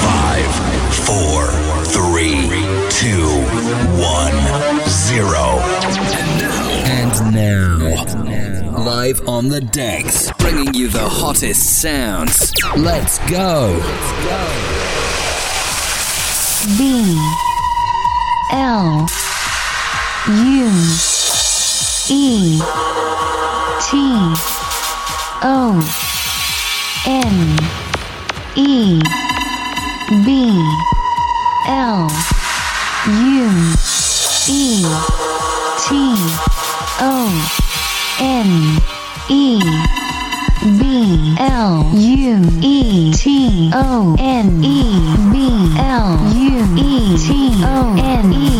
Five, four, three, two, one, zero. And now, live on the decks, bringing you the hottest sounds. Let's go. B L U E T O N E B L U E T O N E B L U E T O N E B L U E T O N E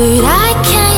but I can't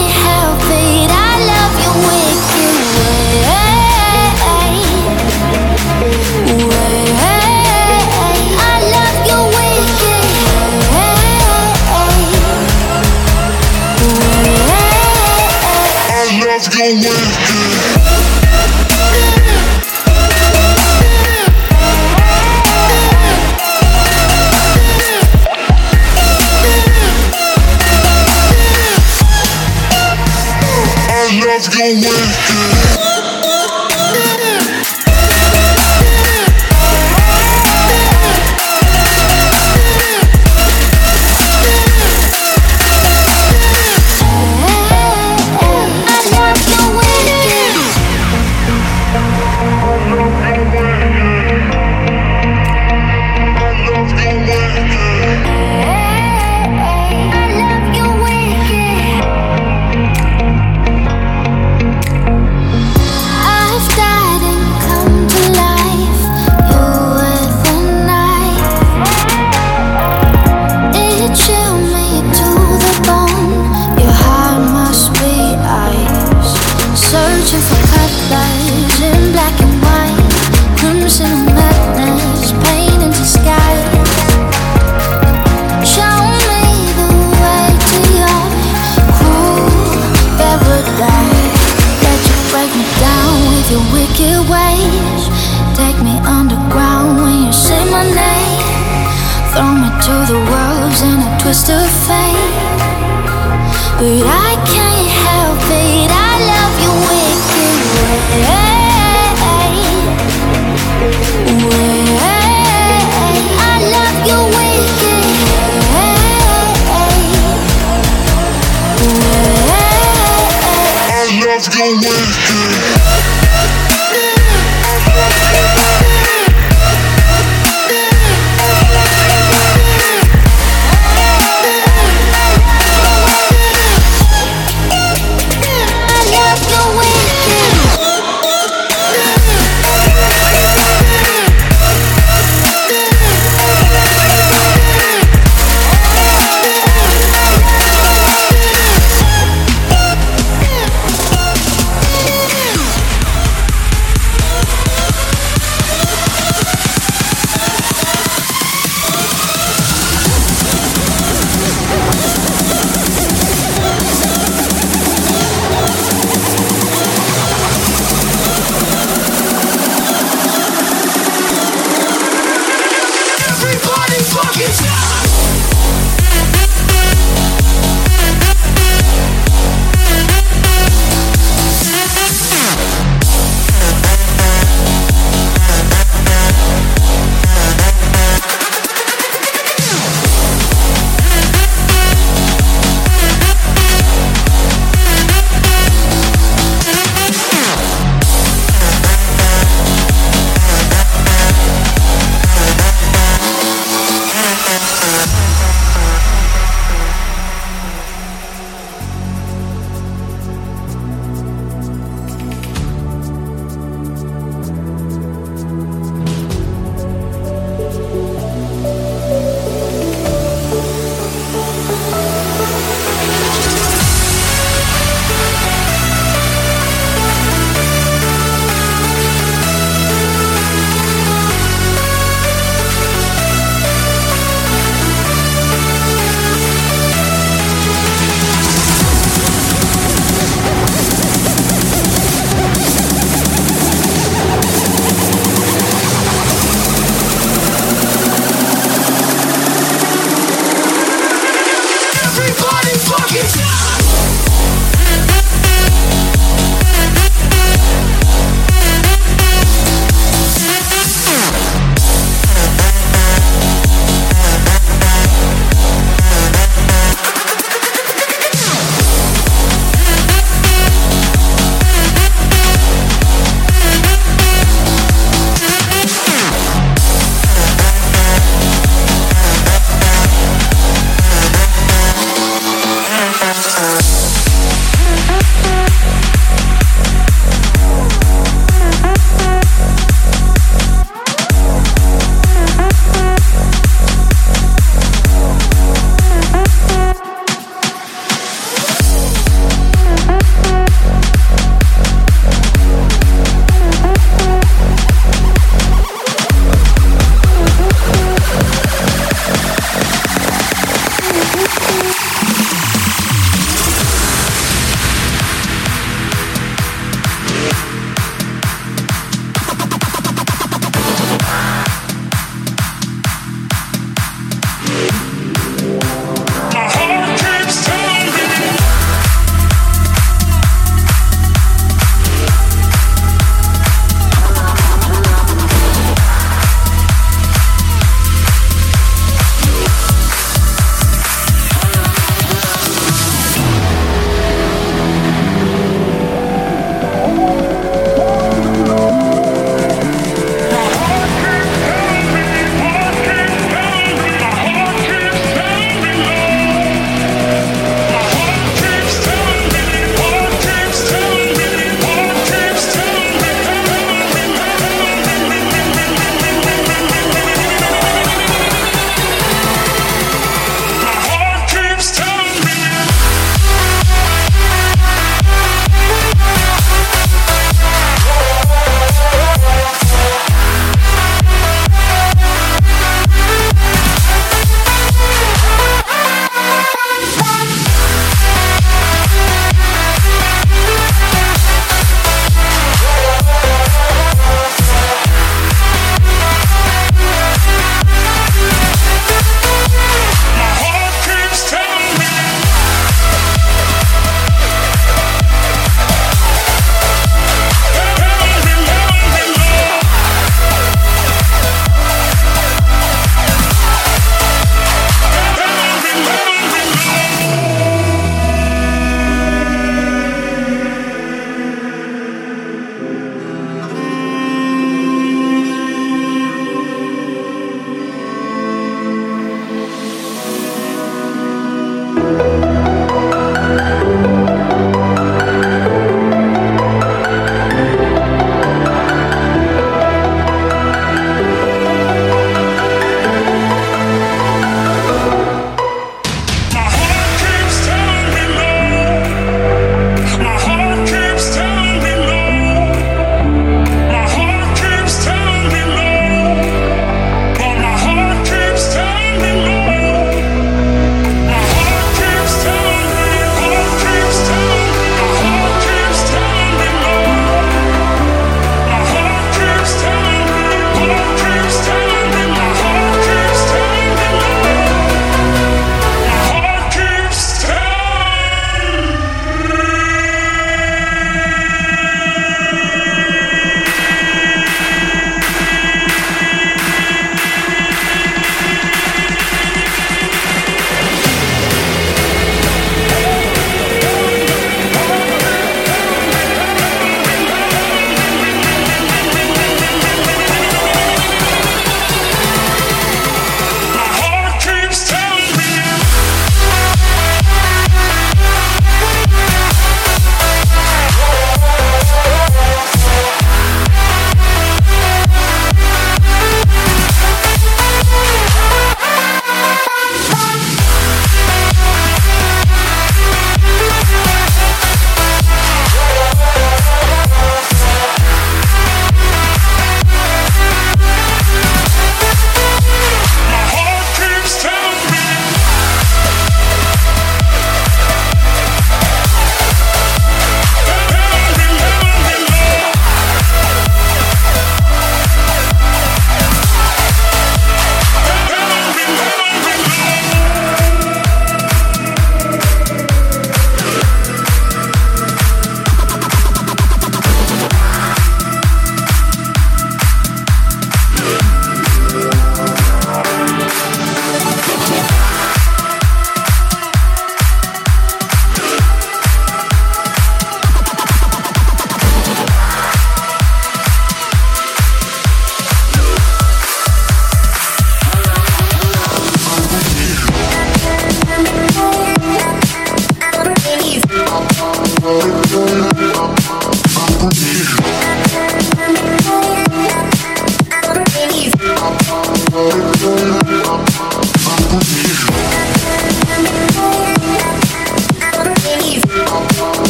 to the world's in a twist of fate. But I can't help it, I love you wicked way.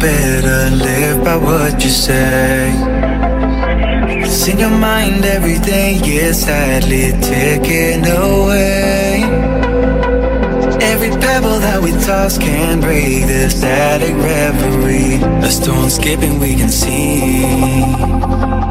better live by what you say. It's in your mind, everything is sadly taken away. Every pebble that we toss can break this static reverie. A stone skipping, we can see.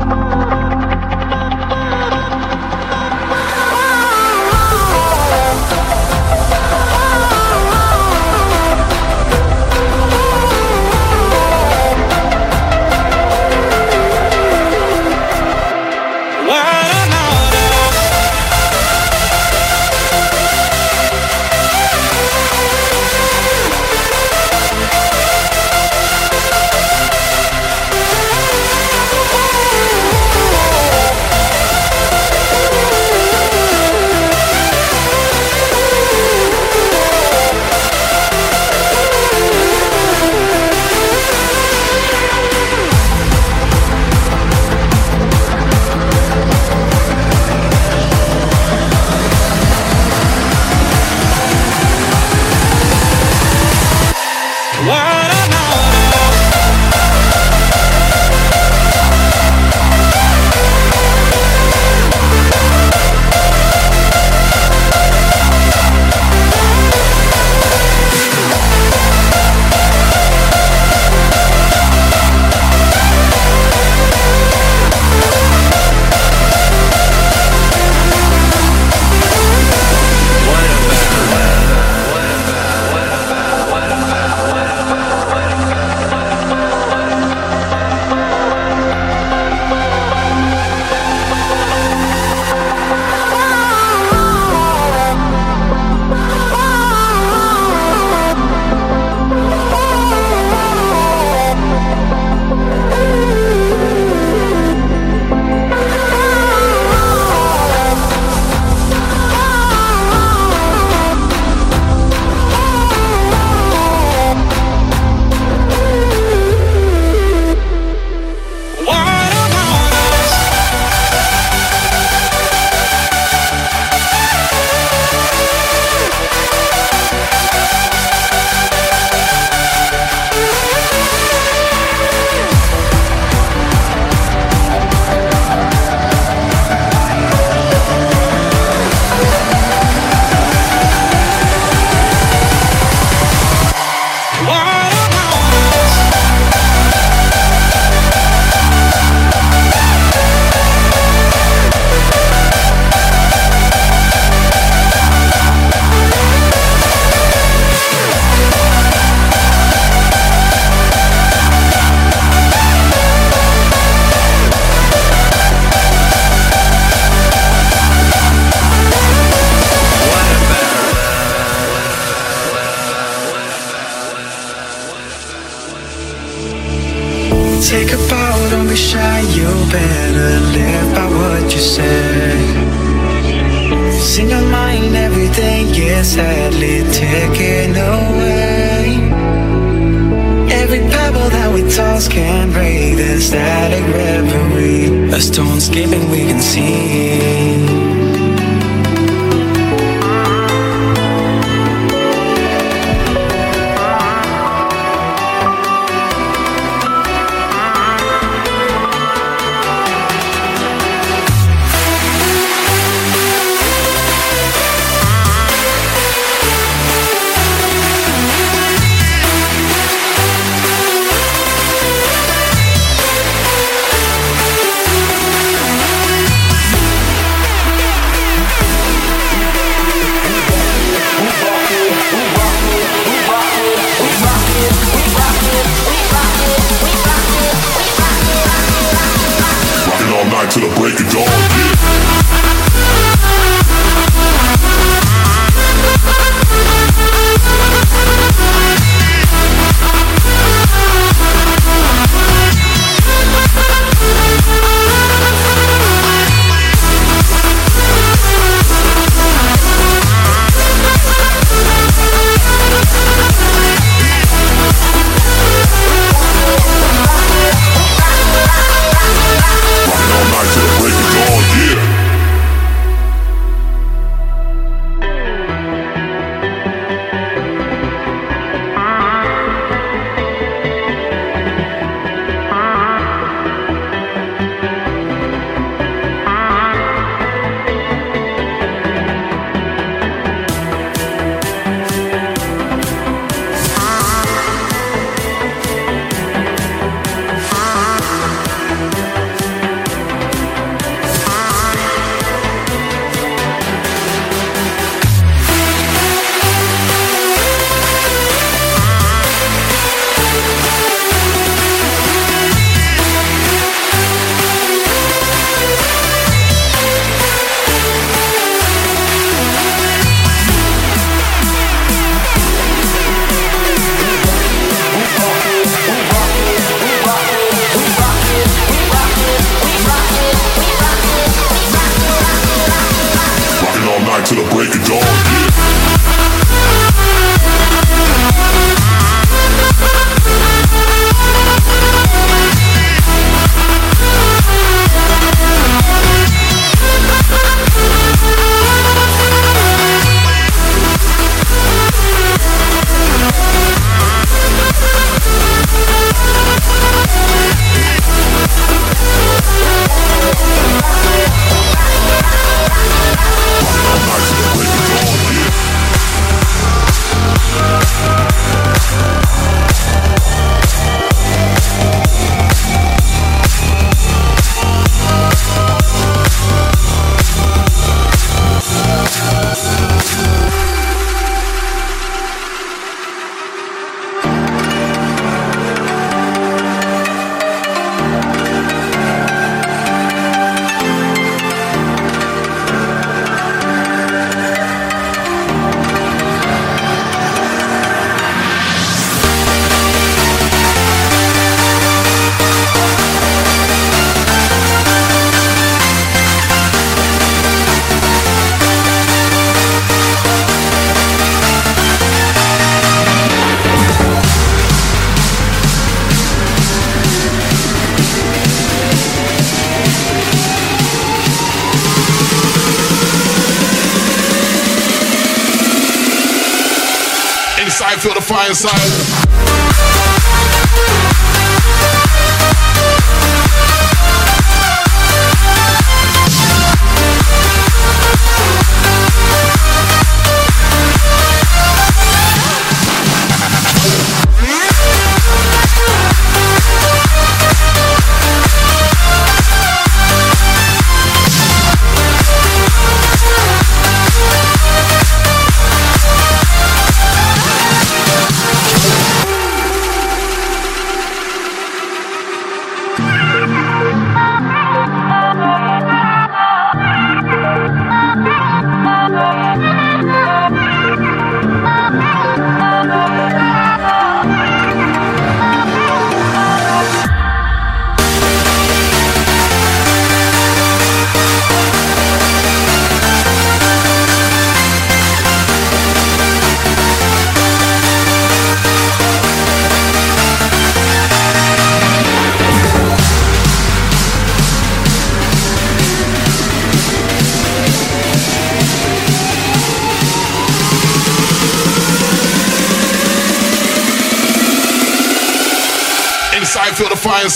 Feel the fire inside.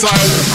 Inside.